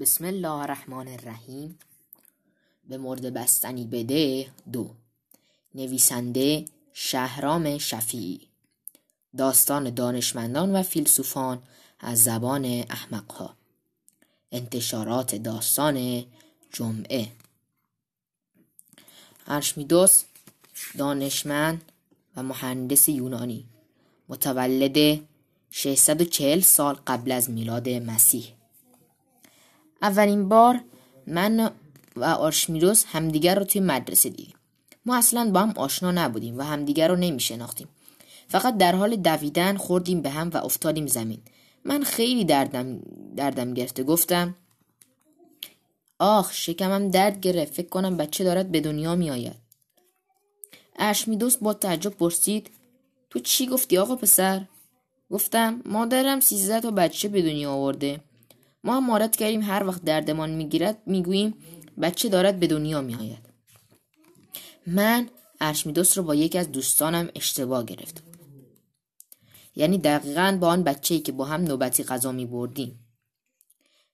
بسم الله الرحمن الرحیم. به مورد بستنی بده دو. نویسنده شهرام شفیعی داستان دانشمندان و فیلسوفان از زبان احمقها. انتشارات داستان جمعه. ارشمیدس دانشمند و مهندس یونانی. متولد 640 سال قبل از میلاد مسیح. اولین بار من و آرشمیدس همدیگر رو توی مدرسه دیدیم. ما اصلا با هم آشنا نبودیم و همدیگر رو نمیشناختیم. فقط در حال دویدن خوردیم به هم و افتادیم زمین. من خیلی دردم, دردم گرفته. گفتم آخ شکمم درد گرفت. فکر کنم بچه دارد به دنیا می آید اشمیدس با تعجب پرسید تو چی گفتی آقا پسر؟ گفتم مادرم سیزده تا بچه به دنیا آورده. ما هم مارت کردیم هر وقت دردمان می‌گیرد می‌گوییم بچه دارد به دنیا میآید. من ارشمیدس رو با یکی از دوستانم اشتباه گرفتم. یعنی دقیقا با آن بچه‌ای که با هم نوبتی غذا می بردیم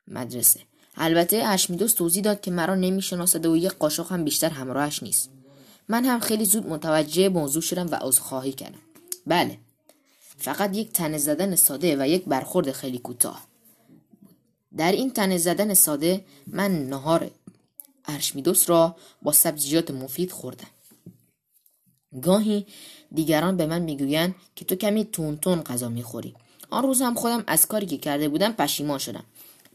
مدرسه. البته اشمیدس توضیح داد که مرا نمی‌شناسد و یک قاشق هم بیشتر همراهش نیست. من هم خیلی زود متوجه موضوع شدم و عذرخواهی کردم. بله. فقط یک تنه زدن ساده و یک برخورد خیلی کوتاه. در این تنه زدن ساده من نهار ارشمیدس را با سبزیجات مفید خوردم. گاهی دیگران به من می‌گویند که تو کمی تون غذا می‌خوری. آن روز هم خودم از کاری که کرده بودم پشیمان شدم.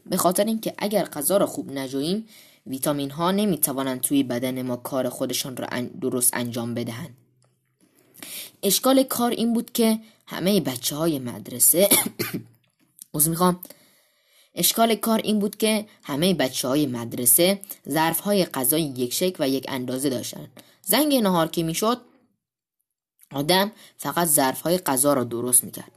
به خاطر اینکه اگر غذا را خوب نجوییم ویتامین ها نمی توانند توی بدن ما کار خودشان را درست انجام بدهند. اشکال کار این بود که همه بچه های مدرسه از می‌خوام اشکال کار این بود که همه بچه های مدرسه ظرف های غذای یک شکل و یک اندازه داشتند زنگ نهار که می‌شد آدم فقط ظرف های غذا را درست می‌کرد.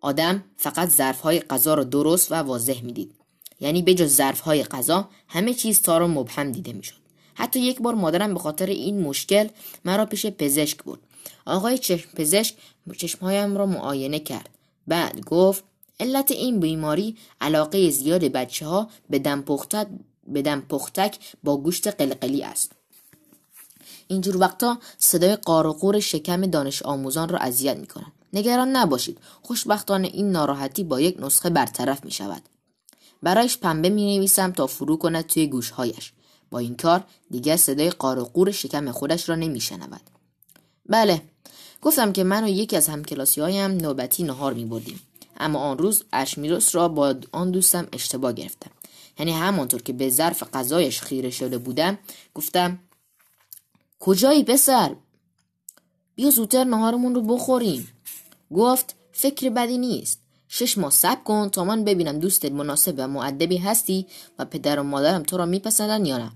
آدم فقط ظرف های غذا را درست و واضح می‌دید. یعنی بجز ظرف های غذا همه چیز تار و مبهم دیده می‌شد. حتی یک بار مادرم به خاطر این مشکل مرا پیش پزشک بود آقای چشم پزشک چشمهایم را معاینه کرد. بعد گفت علت این بیماری علاقه زیاد بچه ها به دم, پختک با گوشت قلقلی است. اینجور وقتا صدای قارقور شکم دانش آموزان را اذیت می کنند. نگران نباشید خوشبختانه این ناراحتی با یک نسخه برطرف می شود برایش پنبه می نویسم تا فرو کند توی گوشهایش. با این کار دیگر صدای قارقور شکم خودش را نمی شنود بله گفتم که من و یکی از همکلاسی هایم نوبتی نهار می بردیم اما آن روز اشمیروس را با آن دوستم اشتباه گرفتم. یعنی همانطور که به ظرف غذایش خیره شده بودم گفتم کجایی پسر؟ بیا زودتر نهارمون رو بخوریم. گفت فکر بدی نیست. شش ماه صبر کن تا من ببینم دوستت مناسب و معدبی هستی و پدر و مادرم تو را میپسندن یا نه.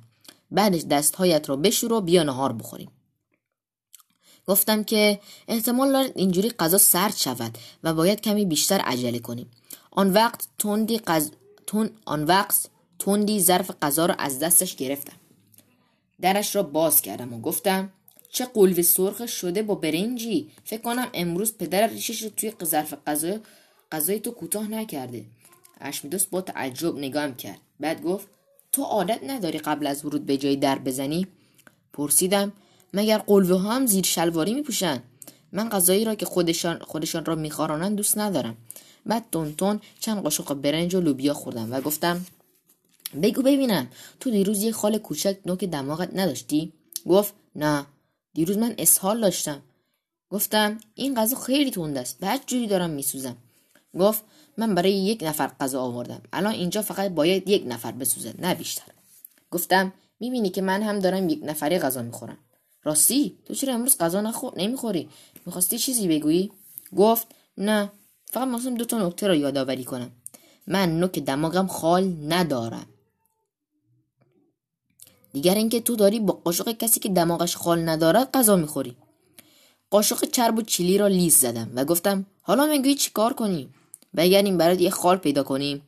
بعدش دستهایت را بشور و بیا نهار بخوریم. گفتم که احتمال دارد اینجوری غذا سرد شود و باید کمی بیشتر عجله کنیم. آن وقت تندی قز... تون... آن وقت تندی ظرف غذا را از دستش گرفتم. درش را باز کردم و گفتم چه قلوی سرخ شده با برنجی. فکر کنم امروز پدر ریشش رو توی ظرف غذا غذای تو کوتاه نکرده. اشمیدس با تعجب نگام کرد. بعد گفت تو عادت نداری قبل از ورود به جای در بزنی؟ پرسیدم مگر قلوه ها هم زیر شلواری میپوشن؟ من غذایی را که خودشان خودشان را میخارانند دوست ندارم. بعد تون چند قاشق برنج و لوبیا خوردم و گفتم بگو ببینم تو دیروز یه خال کوچک نوک دماغت نداشتی؟ گفت نه دیروز من اسهال داشتم. گفتم این غذا خیلی تند است بعد جوری دارم میسوزم. گفت من برای یک نفر غذا آوردم الان اینجا فقط باید یک نفر بسوزه نه بیشتر. گفتم می‌بینی که من هم دارم یک نفری غذا می‌خورم. راستی تو چرا امروز غذا نخور نمی‌خوری؟ می‌خواستی چیزی بگویی؟ گفت نه فقط می‌خواستم دو تا نکته را یادآوری کنم. من نوک دماغم خال ندارم. دیگر اینکه تو داری با قاشق کسی که دماغش خال ندارد غذا می‌خوری. قاشق چرب و چیلی را لیز زدم و گفتم حالا می‌گویی چیکار کنیم؟ بگردیم برات یه خال پیدا کنیم.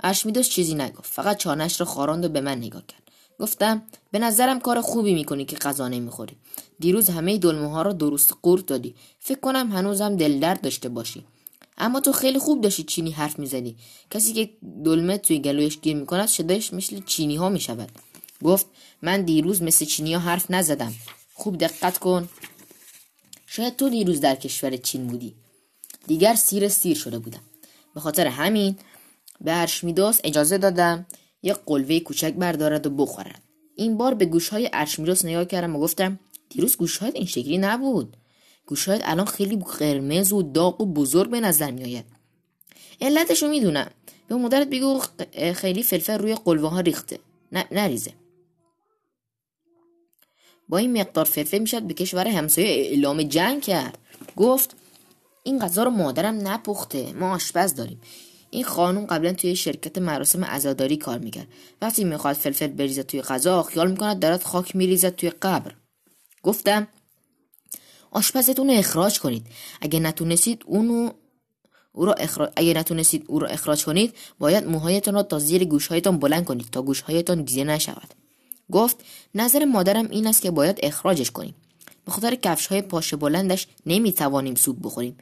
اشمیدس چیزی نگفت فقط چانش را خاراند و به من نگاه کرد. گفتم به نظرم کار خوبی می‌کنی که غذا نمی‌خوری. دیروز همه دلمه ها را درست قورت دادی. فکر کنم هنوزم دلدرد داشته باشی. اما تو خیلی خوب داشتی چینی حرف می‌زدی. کسی که دلمه توی گلویش گیر می‌کند صدایش مثل چینی ها می‌شود. گفت من دیروز مثل چینی ها حرف نزدم. خوب دقت کن. شاید تو دیروز در کشور چین بودی. دیگر سیر سیر شده بودم. به خاطر همین به ارشمیدس اجازه دادم یک قلوه کوچک بردارد و بخورد. این بار به گوشهای ارشمیدس نگاه کردم و گفتم دیروز گوشهایت این شکلی نبود. گوشهایت الان خیلی قرمز و داغ و بزرگ به نظر میآید. علتش رو می‌دونم. به مادرت بگو خیلی فلفل روی قلوه ها ریخته نریزه. با این مقدار فلفل می‌شد به کشور همسایه اعلام جنگ کرد. گفت این غذا رو مادرم نپخته. ما آشپز داریم. این خانم قبلا توی شرکت مراسم عزاداری کار می‌کرد. وقتی می‌خواد فلفل بریزه توی غذا خیال می‌کند دارد خاک میریزد توی قبر. گفتم آشپزتون اخراج کنید. اگه نتونستید اونو او را اخراج... اگه نتونستید او را اخراج کنید باید موهایتان را تا زیر گوشهایتان بلند کنید تا گوشهایتان دیده نشود. گفت نظر مادرم این است که باید اخراجش کنیم. به خاطر کفش های پاش بلندش نمی‌توانیم سوپ بخوریم.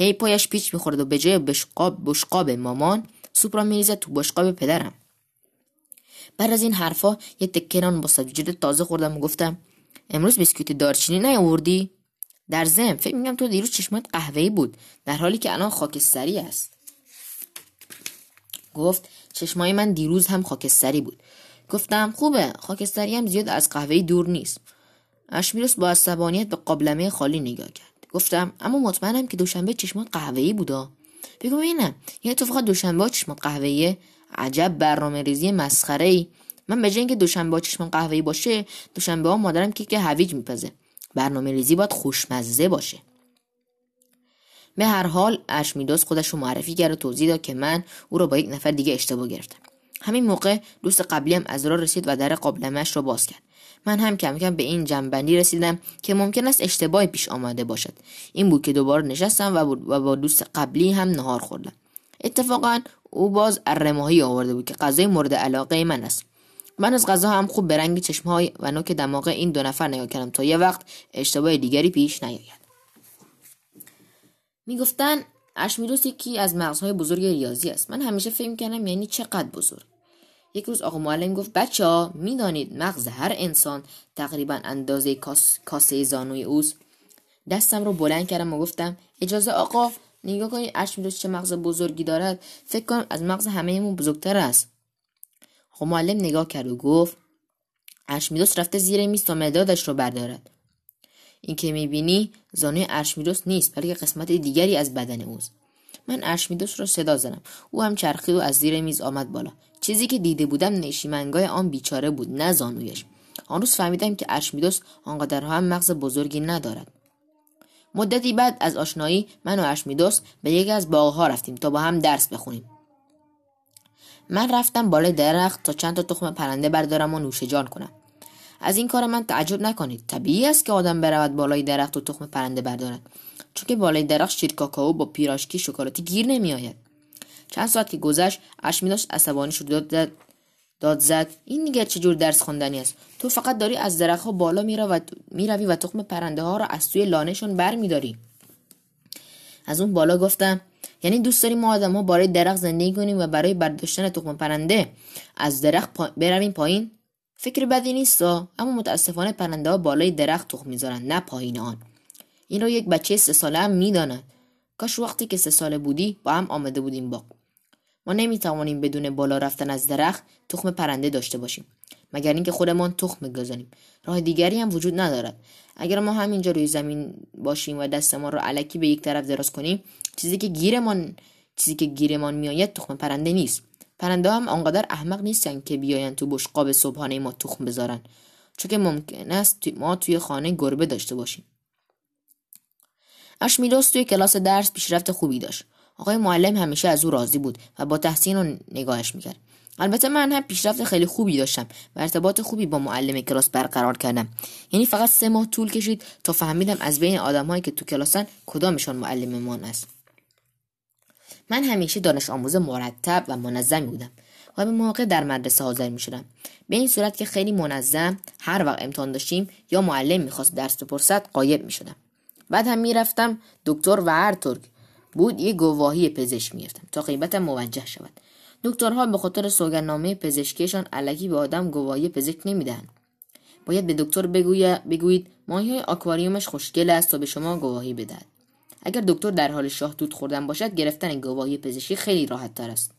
هی پایش پیچ می‌خورد و به جای بشقاب بشقاب مامان سوپ را میریزد تو بشقاب پدرم. بعد از این حرفا یه تکه نان با سبزیجات تازه خوردم و گفتم امروز بیسکویت دارچینی نیاوردی؟ در ضمن فکر میگم تو دیروز چشمات قهوه‌ای بود در حالی که الان خاکستری است. گفت چشمای من دیروز هم خاکستری بود. گفتم خوبه خاکستری هم زیاد از قهوه‌ای دور نیست. اشمیرس با عصبانیت به قابلمه خالی نگاه کرد. گفتم اما مطمئنم که دوشنبه چشمات قهوه‌ای بودا. بگو ببینم یعنی تو فقط دوشنبه چشمات قهوه‌ایه؟ عجب برنامه ریزی مسخره ای من به اینکه دوشنبه چشمان قهوه‌ای باشه دوشنبه ها مادرم کیک هویج میپزه. برنامه ریزی باید خوشمزه باشه. به هر حال ارشمیدس خودش رو معرفی کرد و توضیح داد که من او را با یک نفر دیگه اشتباه گرفتم. همین موقع دوست قبلی هم از راه رسید و در قابلمش را باز کرد. من هم کم کم به این جنبندی رسیدم که ممکن است اشتباهی پیش آمده باشد. این بود که دوباره نشستم و با دوست قبلی هم نهار خوردم. اتفاقا او باز ارماهی آورده بود که غذای مورد علاقه من است. من از غذا هم خوب به رنگ چشمهای و نوک دماغ این دو نفر نگاه کردم تا یه وقت اشتباه دیگری پیش نیاید. می‌گفتن اشمیروس یکی از مغزهای بزرگ ریاضی است. من همیشه فکر کردم یعنی چقدر بزرگ. یک روز آقا معلم گفت بچه ها می‌دانید مغز هر انسان تقریبا اندازه کاس... کاسه زانوی اوست؟ دستم رو بلند کردم و گفتم اجازه آقا نگاه کنید اشمیروس چه مغز بزرگی دارد. فکر کنم از مغز همهمون بزرگتر است. آقا معلم نگاه کرد و گفت ارشمیدس رفته زیر میز تا مدادش رو بردارد. این که می‌بینی زانوی ارشمیدس نیست بلکه قسمت دیگری از بدن اوست. من ارشمیدس را صدا زدم. او هم چرخید و از زیر میز آمد بالا. چیزی که دیده بودم نشیمنگای آن بیچاره بود نه زانویش. آن روز فهمیدم که ارشمیدس آنقدر هم مغز بزرگی ندارد. مدتی بعد از آشنایی من و ارشمیدس به یکی از باغها رفتیم تا با هم درس بخونیم. من رفتم بالای درخت تا چند تا تخم پرنده بردارم و نوش جان کنم. از این کار من تعجب نکنید. طبیعی است که آدم برود بالای درخت و تخم پرنده بردارد. چون که بالای درخت شیر کاکائو با پیراشکی شکلاتی گیر نمیآید. چند ساعت که گذشت اشمیداش عصبانی شد داد زد داد زد. این دیگر جور درس خواندنی است؟ تو فقط داری از ها بالا می‌روی و تخم پرنده ها را از توی لانهشون برمیداری. از اون بالا گفتم یعنی دوست داریم ما آدم ها برای درخت زندگی کنیم و برای برداشتن تخم پرنده از درخت پا... برویم پایین؟ فکر بدی نیست اما متاسفانه پرنده ها بالای درخت تخم می‌ذارن نه پایین آن. این را یک بچه سه ساله هم می‌داند کاش وقتی که سه ساله بودی با هم آمده بودیم با ما نمی‌توانیم بدون بالا رفتن از درخت تخم پرنده داشته باشیم. مگر اینکه خودمان تخم بگذاریم. راه دیگری هم وجود ندارد. اگر ما همینجا روی زمین باشیم و دستمان را علکی به یک طرف دراز کنیم چیزی که گیرمان چیزی که گیرمان میآید تخم پرنده نیست. پرنده هم آنقدر احمق نیستن که بیاین تو بشقاب صبحانه ما تخم بذارن. چون که ممکن است ما توی خانه گربه داشته باشیم. اشمیدس توی کلاس درس پیشرفت خوبی داشت. آقای معلم همیشه از او راضی بود و با تحسین و نگاهش می‌کرد. البته من هم پیشرفت خیلی خوبی داشتم و ارتباط خوبی با معلم کلاس برقرار کردم. یعنی فقط سه ماه طول کشید تا فهمیدم از بین آدمهایی که تو کلاسن کدامشان معلممان است. من همیشه دانش آموز مرتب و منظمی بودم و به موقع در مدرسه حاضر می شدم به این صورت که خیلی منظم هر وقت امتحان داشتیم یا معلم می‌خواست درس بپرسد قایب می شدم بعد هم می‌رفتم دکتر و هر بود یه گواهی پزشک می‌گرفتم تا قیمتم موجه شود. دکترها به خاطر سوگندنامه پزشکیشان علکی به آدم گواهی پزشک نمیدن باید به دکتر بگویید ماهی آکواریومش خوشگل است تا به شما گواهی بدهد. اگر دکتر در حال شاهدود خوردن باشد گرفتن گواهی پزشکی خیلی راحت تر است.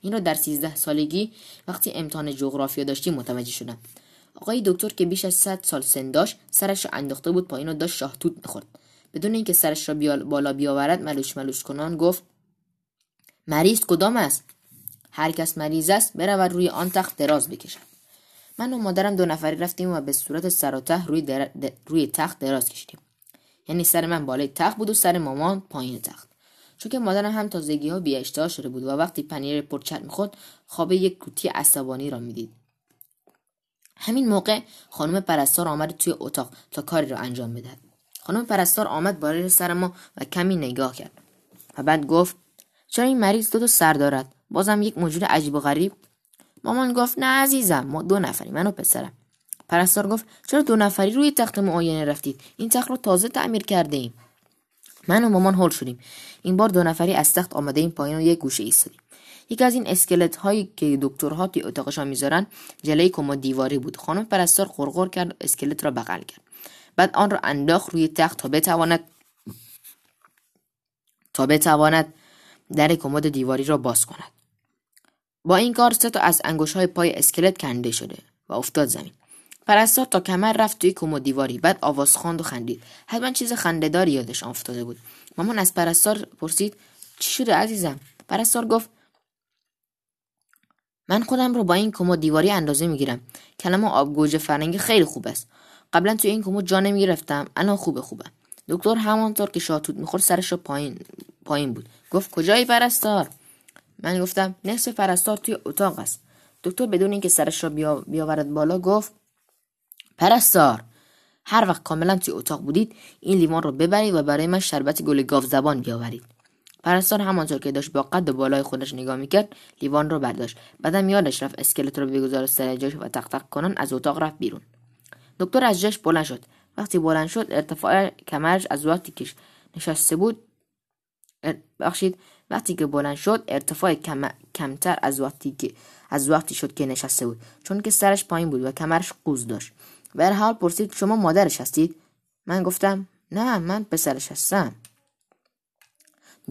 این را در سیزده سالگی وقتی امتحان جغرافیا داشتیم متوجه شدم. آقای دکتر که بیش از 100 سال سن داشت سرش را انداخته بود پایین و داشت شاهدود می‌خورد. بدون اینکه سرش را بالا بیاورد ملوش ملوش کنان گفت مریض کدام است؟ هر کس مریض است برود روی آن تخت دراز بکشد. من و مادرم دو نفری رفتیم و به صورت سر و ته روی, روی تخت دراز کشیدیم. یعنی سر من بالای تخت بود و سر مامان پایین تخت. چون که مادرم هم تازگی ها بی شده بود و وقتی پنیر پرچت می‌خورد خواب یک کوتی عصبانی را می‌دید. همین موقع خانم پرستار آمد توی اتاق تا کاری را انجام بدهد. خانم پرستار آمد بالای سر ما و کمی نگاه کرد و بعد گفت چرا این مریض دو تا سر دارد؟ بازم یک موجود عجیب و غریب. مامان گفت نه عزیزم ما دو نفری من و پسرم. پرستار گفت چرا دو نفری روی تخت معاینه رفتید؟ این تخت رو تازه تعمیر کرده ایم. من و مامان هول شدیم. این بار دو نفری از تخت آمده این پایین و یک گوشه ایستادیم. یکی از این اسکلت هایی که دکترها توی اتاقشان می‌ذارن جلوی کمد دیواری بود. خانم پرستار غرغر کرد اسکلت را بغل کرد. بعد آن را انداخت روی تخت تا بتواند تا بتواند در کمد دیواری را باز کند. با این کار سه تا از انگوش های پای اسکلت کنده شده و افتاد زمین. پرستار تا کمر رفت توی کمد دیواری. بعد آواز خواند و خندید. حتما چیز خندهداری یادش افتاده بود. مامان از پرستار پرسید چی شده عزیزم؟ پرستار گفت من خودم رو با این کمد دیواری اندازه می‌گیرم. کلمه آب گوجه فرنگی خیلی خوب است. قبلا توی این کمد جا نمی‌گرفتم. الان خوبه خوبه. دکتر همانطور که شاتوت می‌خورد سرش رو پایین پایین بود. گفت کجایی پرستار من گفتم نصف پرستار توی اتاق است. دکتر بدون اینکه سرش را بیاورد بالا گفت پرستار. هر وقت کاملا توی اتاق بودید این لیوان رو ببرید و برای من شربت گل گاو زبان بیاورید. پرستار همانطور که داشت با قد بالای خودش نگاه می‌کرد لیوان رو برداشت. بعدم یادش رفت اسکلت رو بگذار سر جاش و تق کنان از اتاق رفت بیرون. دکتر از جاش بلند شد. وقتی بلند شد ارتفاع کمرش از وقتی که نشسته بود. بخشید وقتی که بلند شد ارتفاع کم... کمتر از وقتی که از وقتی شد که نشسته بود. چون که سرش پایین بود و کمرش قوز داشت. به حال پرسید شما مادرش هستید؟ من گفتم نه من پسرش هستم.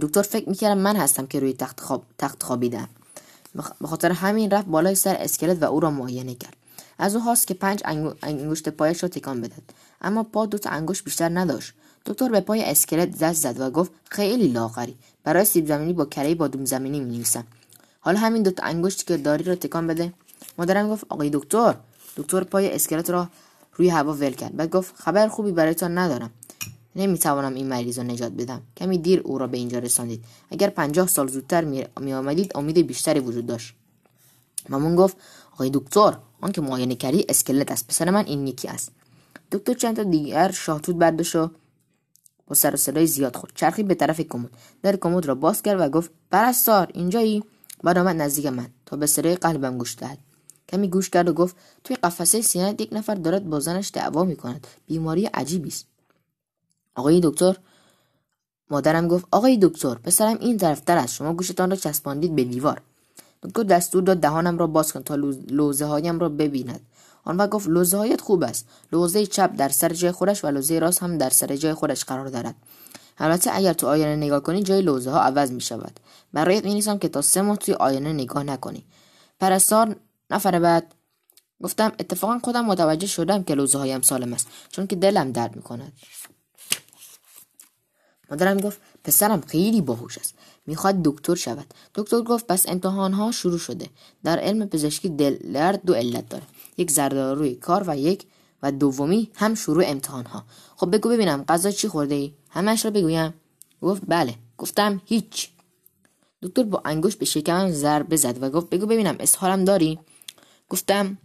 دکتر فکر می‌کردم من هستم که روی تخت, خواب... تخت خوابیدم. به خاطر همین رفت بالای سر اسکلت و او را معاینه کرد. از او هاست که پنج انگشت پایش را تکان بدهد. اما پا دو تا انگشت بیشتر نداشت. دکتر به پای اسکلت دست زد و گفت خیلی لاغری. برای سیب زمینی با کره بادوم زمینی می نویسم حالا همین دو تا انگشتی که داری را تکان بده. مادرم گفت آقای دکتر دکتر پای اسکلت را روی هوا ول کرد. بعد گفت خبر خوبی برایتان ندارم. نمی‌توانم این مریض را نجات بدم. کمی دیر او را به اینجا رساندید. اگر پنجاه سال زودتر می آمدید امید بیشتری وجود داشت. مامان گفت آقای دکتر آن که معاینه کردی اسکلت است. پسر من این یکی است. دکتر چند تا دیگر شاهتوت برداشت و با سر و صدای زیاد خورد. چرخی به طرف کمد. در کمد را باز کرد و گفت پرستار اینجایی؟ بعد آمد نزدیک من تا به صدای قلبم گوش دهد. کمی گوش کرد و گفت توی قفسه سینه یک نفر دارد با زنش دعوا می‌کند. بیماری عجیبی است. آقای دکتر؟ مادرم گفت آقای دکتر پسرم این طرفتر است. شما گوشتان را چسباندید به دیوار. دکتر دستور داد دهانم را باز کن تا لوزه هایم را ببیند. آن وقت گفت لوزه هایت خوب است. لوزه چپ در سر جای خودش و لوزه راست هم در سر جای خودش قرار دارد. البته اگر تو آینه نگاه کنی جای لوزه ها عوض می شود برایت می که تا سه ماه توی آینه نگاه نکنی. پرستار نفر بعد گفتم اتفاقا خودم متوجه شدم که لوزه هایم سالم است چون که دلم درد می کند مادرم گفت پسرم خیلی باهوش است می‌خواد دکتر شود. دکتر گفت پس امتحان ها شروع شده. در علم پزشکی دلر دو علت داره. یک زرداروی کار و یک و دومی هم شروع امتحان ها خب بگو ببینم غذا چی خورده ای؟ همش را بگویم. گفت بله. گفتم هیچ. دکتر با انگوش به شکمم ضربه زد و گفت بگو ببینم اسهالم داری؟ گفتم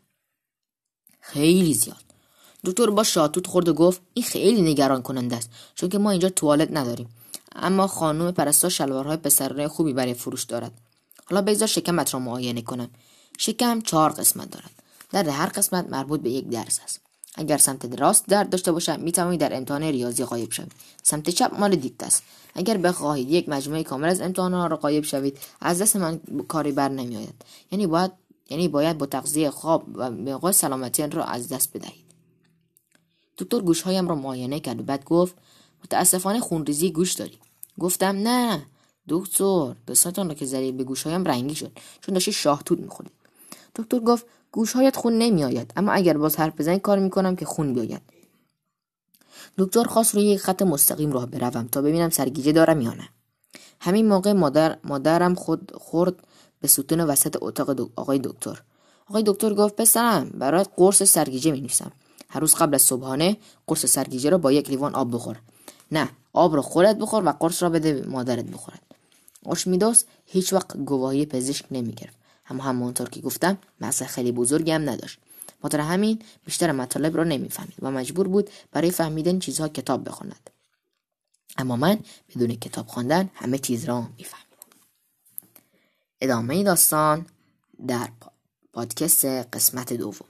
خیلی زیاد. دکتر با شاتوت خورد و گفت این خیلی نگران کننده است چون که ما اینجا توالت نداریم. اما خانم پرستار شلوارهای پسرانه خوبی برای فروش دارد. حالا بگذار شکمت را معاینه کنم. شکم چهار قسمت دارد. در هر قسمت مربوط به یک درس است. اگر سمت راست درد داشته باشد می توانید در امتحان ریاضی غایب شوید سمت چپ مال دیکت است. اگر بخواهید یک مجموعه کامل از امتحان ها را غایب شوید از دست من کاری بر نمیآید. یعنی باید یعنی باید با تغذیه خواب و مقدار سلامتی را از دست بدهید. دکتر گوشهایم را معاینه کرد و بعد گفت متاسفانه خونریزی گوش داری گفتم نه دکتر دستتان را که زدید به گوشهایم رنگی شد چون داشتی شاهتوت می‌خورید دکتر گفت گوشهایت خون نمیآید اما اگر باز حرف بزنی کار می‌کنم که خون بیاید. دکتر خواست روی یک خط مستقیم راه بروم تا ببینم سرگیجه دارم یا نه. همین موقع مادر مادرم خود خورد به ستون وسط اتاق آقای دکتر. آقای دکتر گفت پسرم برای قرص سرگیجه می هر روز قبل از صبحانه قرص سرگیجه را با یک لیوان آب بخور. نه آب را خودت بخور و قرص را بده مادرت بخورد آرشمیدس هیچ وقت گواهی پزشک نمی‌گرفت. اما همانطور که گفتم مغز خیلی بزرگی هم نداشت. مادر همین بیشتر مطالب را نمی‌فهمید و مجبور بود برای فهمیدن چیزها کتاب بخواند. اما من بدون کتاب خواندن همه چیز را میفهمیدم ادامه داستان در پادکست قسمت دوم.